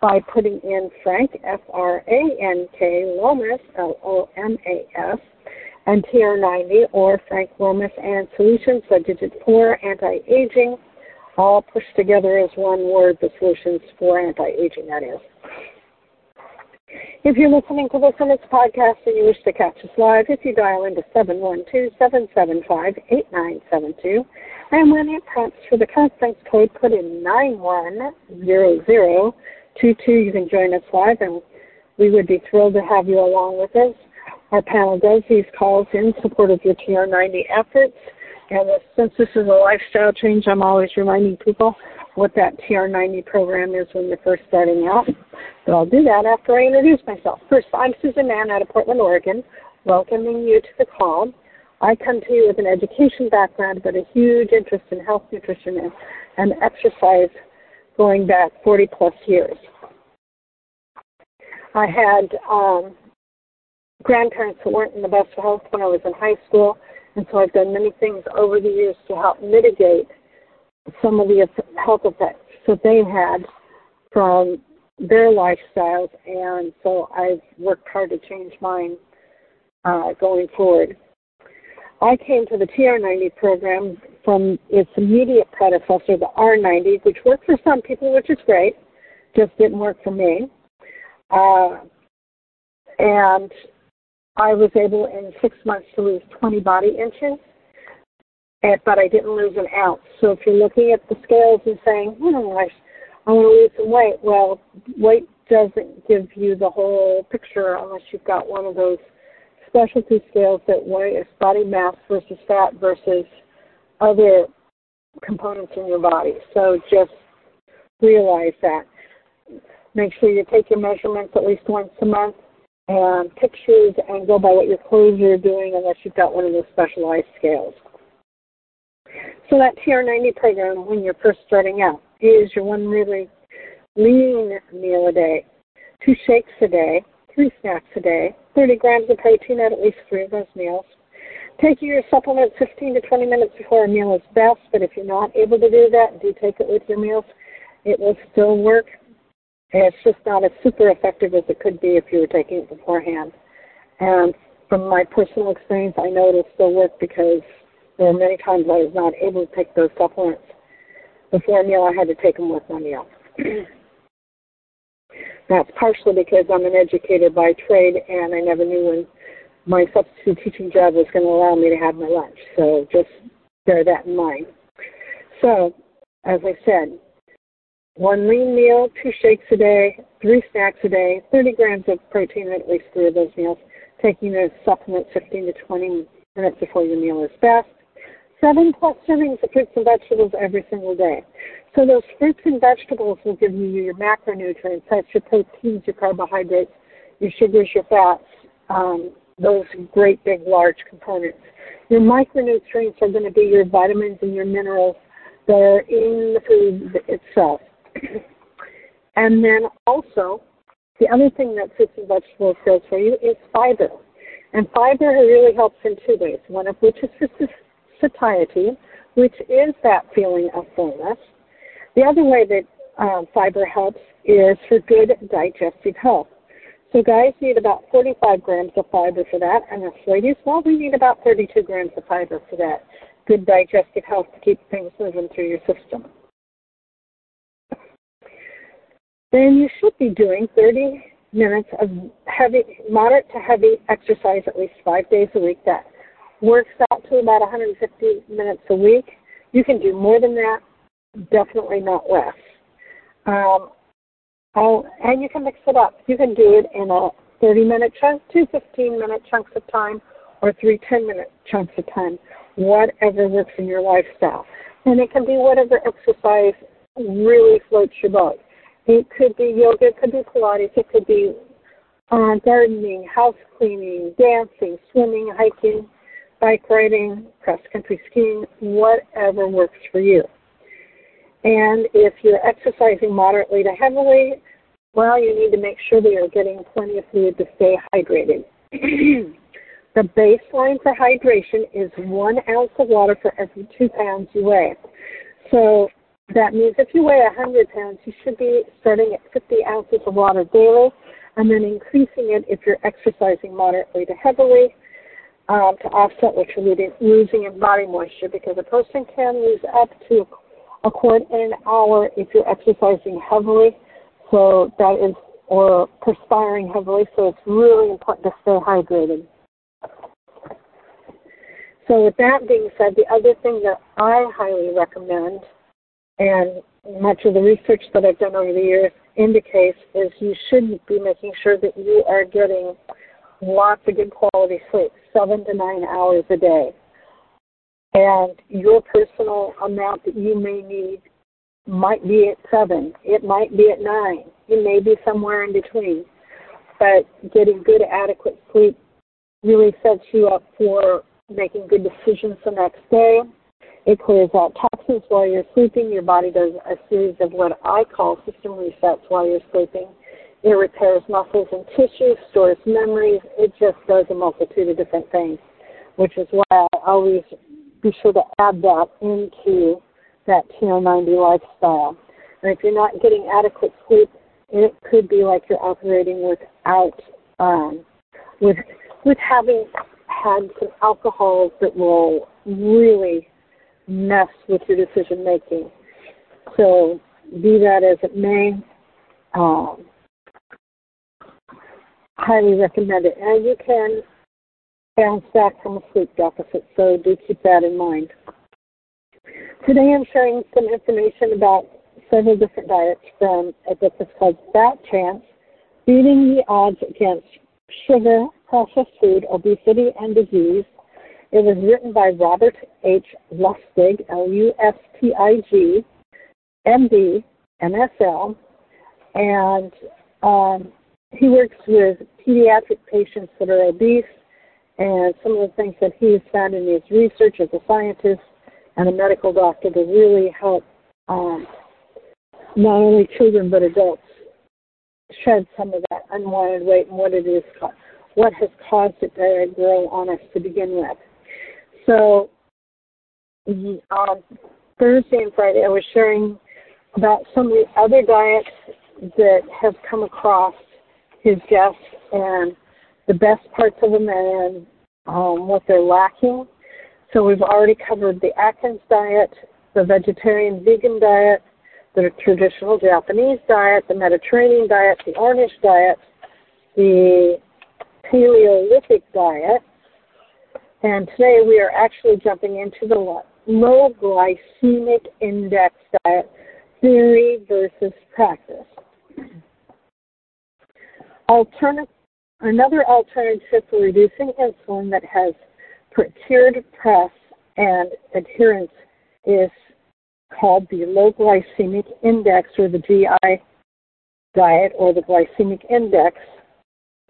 by putting in Frank, F R A N K, Lomas, L O M A S, and TR90, or Frank Lomas and Solutions, the digit 4 anti aging, all pushed together as one word, the solutions for anti aging, that is. If you're listening to this in its podcast and you wish to catch us live, if you dial into 712-775-8972, and when it prompts for the conference code, put in 9100 two. You can join us live, and we would be thrilled to have you along with us. Our panel does these calls in support of your TR90 efforts. And since this is a lifestyle change, I'm always reminding people what that TR90 program is when you're first starting out. But I'll do that after I introduce myself. First, I'm Susan Mahon out of Portland, Oregon, welcoming you to the call. I come to you with an education background, but a huge interest in health, nutrition, and, and exercise going back 40 plus years. I had um, grandparents who weren't in the best of health when I was in high school, and so I've done many things over the years to help mitigate some of the health effects that they had from their lifestyles, and so I've worked hard to change mine uh, going forward. I came to the TR90 program from its immediate predecessor, the R90, which worked for some people, which is great, just didn't work for me. Uh, and I was able in six months to lose 20 body inches, but I didn't lose an ounce. So if you're looking at the scales and saying, hmm, I, I want to lose some weight, well, weight doesn't give you the whole picture unless you've got one of those specialty scales that weigh is body mass versus fat versus other components in your body. So just realize that. Make sure you take your measurements at least once a month and pictures and go by what your clothes are doing unless you've got one of those specialized scales. So that TR90 program when you're first starting out is your one really lean meal a day, two shakes a day, three snacks a day, 30 grams of protein at at least three of those meals. Taking your supplement 15 to 20 minutes before a meal is best, but if you're not able to do that, do take it with your meals. It will still work. It's just not as super effective as it could be if you were taking it beforehand. And from my personal experience, I know it'll still work because there are many times I was not able to take those supplements before a meal. I had to take them with my meal. That's partially because I'm an educator by trade, and I never knew when my substitute teaching job was going to allow me to have my lunch. So just bear that in mind. So, as I said, one lean meal, two shakes a day, three snacks a day, 30 grams of protein at least three of those meals, taking a supplement 15 to 20 minutes before your meal is best. Seven plus servings of fruits and vegetables every single day. So those fruits and vegetables will give you your macronutrients, that's your proteins, your carbohydrates, your sugars, your fats, um, those great big large components. Your micronutrients are going to be your vitamins and your minerals that are in the food itself. and then also, the other thing that fruits and vegetables does for you is fiber. And fiber really helps in two ways, one of which is for satiety, which is that feeling of fullness. The other way that um, fiber helps is for good digestive health. So guys need about 45 grams of fiber for that, and us ladies, well, we need about 32 grams of fiber for that. Good digestive health to keep things moving through your system then you should be doing 30 minutes of heavy, moderate to heavy exercise at least five days a week. That works out to about 150 minutes a week. You can do more than that, definitely not less. Um, oh, and you can mix it up. You can do it in a 30 minute chunk, two 15 minute chunks of time, or three 10 minute chunks of time, whatever works in your lifestyle. And it can be whatever exercise really floats your boat. It could be yoga, it could be Pilates, it could be uh, gardening, house cleaning, dancing, swimming, hiking, bike riding, cross country skiing, whatever works for you. And if you're exercising moderately to heavily, well, you need to make sure that you're getting plenty of fluid to stay hydrated. the baseline for hydration is one ounce of water for every two pounds you weigh. So that means if you weigh 100 pounds, you should be starting at 50 ounces of water daily and then increasing it if you're exercising moderately to heavily um, to offset what you're losing in body moisture because a person can lose up to a quart in an hour if you're exercising heavily. So that is, or perspiring heavily. So it's really important to stay hydrated. So with that being said, the other thing that I highly recommend, and much of the research that I've done over the years indicates, is you should be making sure that you are getting lots of good quality sleep, seven to nine hours a day. And your personal amount that you may need might be at seven, it might be at nine, it may be somewhere in between. But getting good, adequate sleep really sets you up for making good decisions the next day. It clears out toxins while you're sleeping. Your body does a series of what I call system resets while you're sleeping. It repairs muscles and tissues, stores memories. It just does a multitude of different things, which is why I always be sure to add that into that TR90 lifestyle. And if you're not getting adequate sleep, it could be like you're operating without, um, with, with having had some alcohols that will really mess with your decision making. So, be that as it may, um, highly recommend it. And you can bounce back from a sleep deficit, so do keep that in mind. Today I'm sharing some information about several different diets from a book that's called Fat Chance, Beating the Odds Against Sugar, Processed Food, Obesity, and Disease. It was written by Robert H. Lustig, L-U-S-T-I-G, M.D., MSL, and um, he works with pediatric patients that are obese, and some of the things that he has found in his research as a scientist and a medical doctor to really help um, not only children but adults shed some of that unwanted weight and what it is, what has caused it to grow on us to begin with. So on Thursday and Friday, I was sharing about some of the other diets that have come across his guests and the best parts of them and um, what they're lacking. So we've already covered the Atkins diet, the vegetarian vegan diet, the traditional Japanese diet, the Mediterranean diet, the Ornish diet, the Paleolithic diet, and today we are actually jumping into the low glycemic index diet, theory versus practice. Alternative, another alternative for reducing insulin that has procured press and adherence is called the low glycemic index or the GI diet or the glycemic index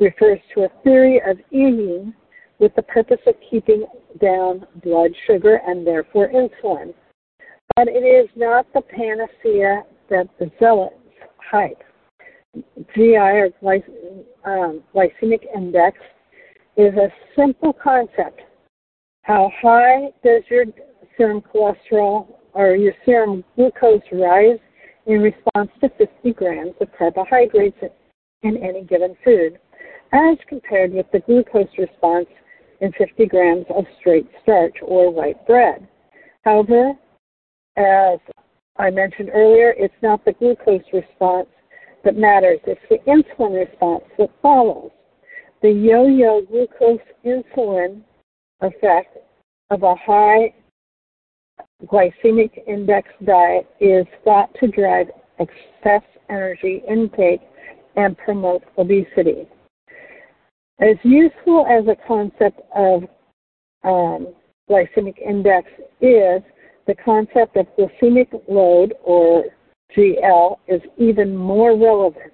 refers to a theory of eating with the purpose of keeping down blood sugar and therefore insulin. But it is not the panacea that the zealots hype. GI or um, glycemic index is a simple concept. How high does your serum cholesterol or your serum glucose rise in response to 50 grams of carbohydrates in any given food, as compared with the glucose response in 50 grams of straight starch or white bread. However, as I mentioned earlier, it's not the glucose response that matters. It's the insulin response that follows. The yo-yo glucose insulin effect of a high glycemic index diet is thought to drive excess energy intake and promote obesity. As useful as a concept of um, glycemic index is, the concept of glycemic load or GL is even more relevant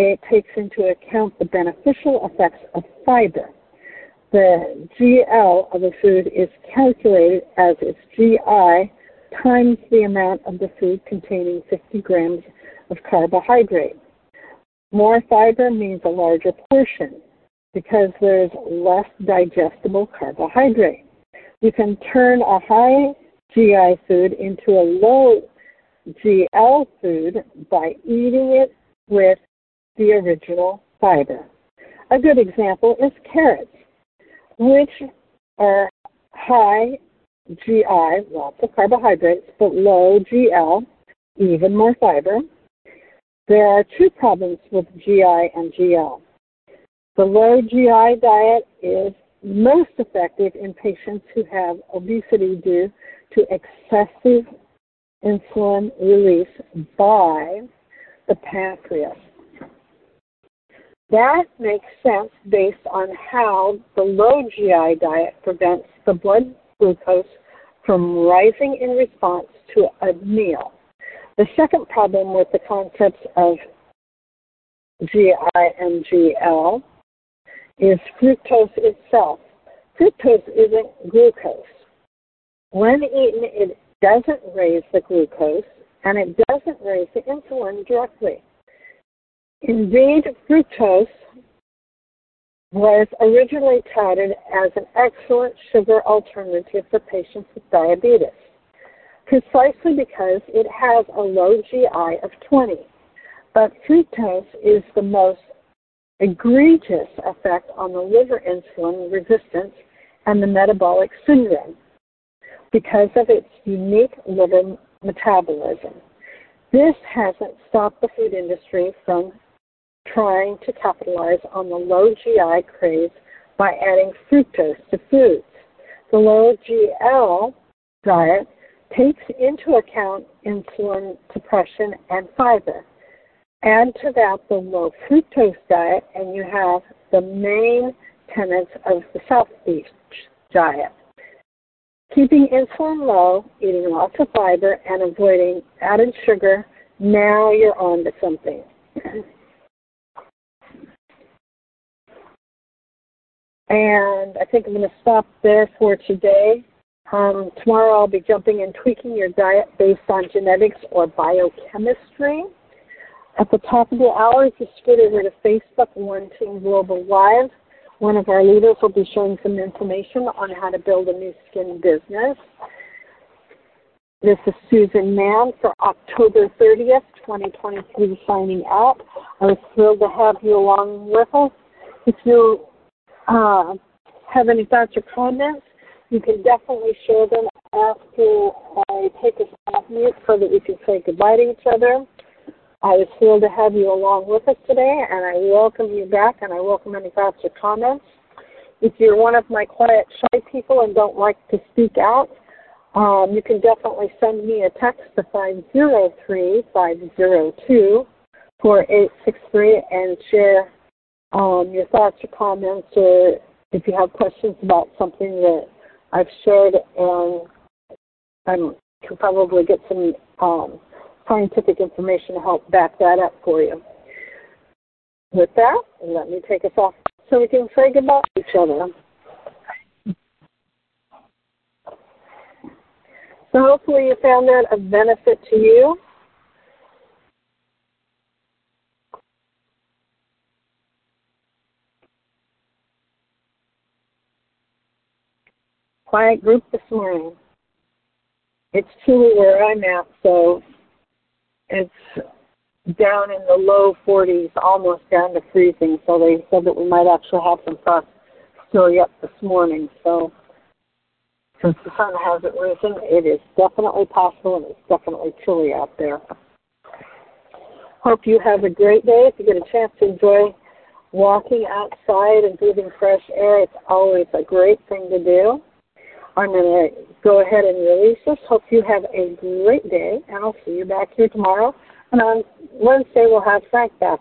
it takes into account the beneficial effects of fiber. The GL of a food is calculated as its GI times the amount of the food containing 50 grams of carbohydrate. More fiber means a larger portion because there's less digestible carbohydrate. You can turn a high GI food into a low GL food by eating it with the original fiber. A good example is carrots, which are high GI, lots of carbohydrates, but low GL, even more fiber. There are two problems with GI and GL. The low GI diet is most effective in patients who have obesity due to excessive insulin release by the pancreas. That makes sense based on how the low GI diet prevents the blood glucose from rising in response to a meal. The second problem with the concepts of GI and GL is fructose itself. Fructose isn't glucose. When eaten, it doesn't raise the glucose and it doesn't raise the insulin directly. Indeed, fructose was originally touted as an excellent sugar alternative for patients with diabetes, precisely because it has a low GI of 20. But fructose is the most egregious effect on the liver insulin resistance and the metabolic syndrome because of its unique liver metabolism. This hasn't stopped the food industry from trying to capitalize on the low GI craze by adding fructose to foods. The low GL diet takes into account insulin suppression and fiber. Add to that the low fructose diet, and you have the main tenets of the South Beach diet. Keeping insulin low, eating lots of fiber, and avoiding added sugar, now you're on to something. and I think I'm going to stop there for today. Um, tomorrow I'll be jumping and tweaking your diet based on genetics or biochemistry. At the top of the hour, just get over to Facebook One Team Global Live. One of our leaders will be showing some information on how to build a Nu Skin business. This is Susan Mahon for October 30th, 2023, signing out. I was thrilled to have you along with us. If you uh, have any thoughts or comments, you can definitely share them after I take us off mute so that we can say goodbye to each other. I was thrilled to have you along with us today, and I welcome you back, and I welcome any thoughts or comments. If you're one of my quiet, shy people and don't like to speak out, um, you can definitely send me a text to 503 502 4863 and share um, your thoughts or comments, or if you have questions about something that I've shared, and I can probably get some um, scientific information to help back that up for you. With that, let me take us off so we can say goodbye to each other. So hopefully you found that of benefit to you. Quiet group this morning. It's chilly where I'm at, so it's down in the low 40s, almost down to freezing. So they said that we might actually have some frost still yet this morning. So since the sun hasn't risen, it is definitely possible and it's definitely chilly out there. Hope you have a great day. If you get a chance to enjoy walking outside and breathing fresh air, it's always a great thing to do. I'm going to go ahead and release this. Hope you have a great day, and I'll see you back here tomorrow. And on Wednesday, we'll have Frank back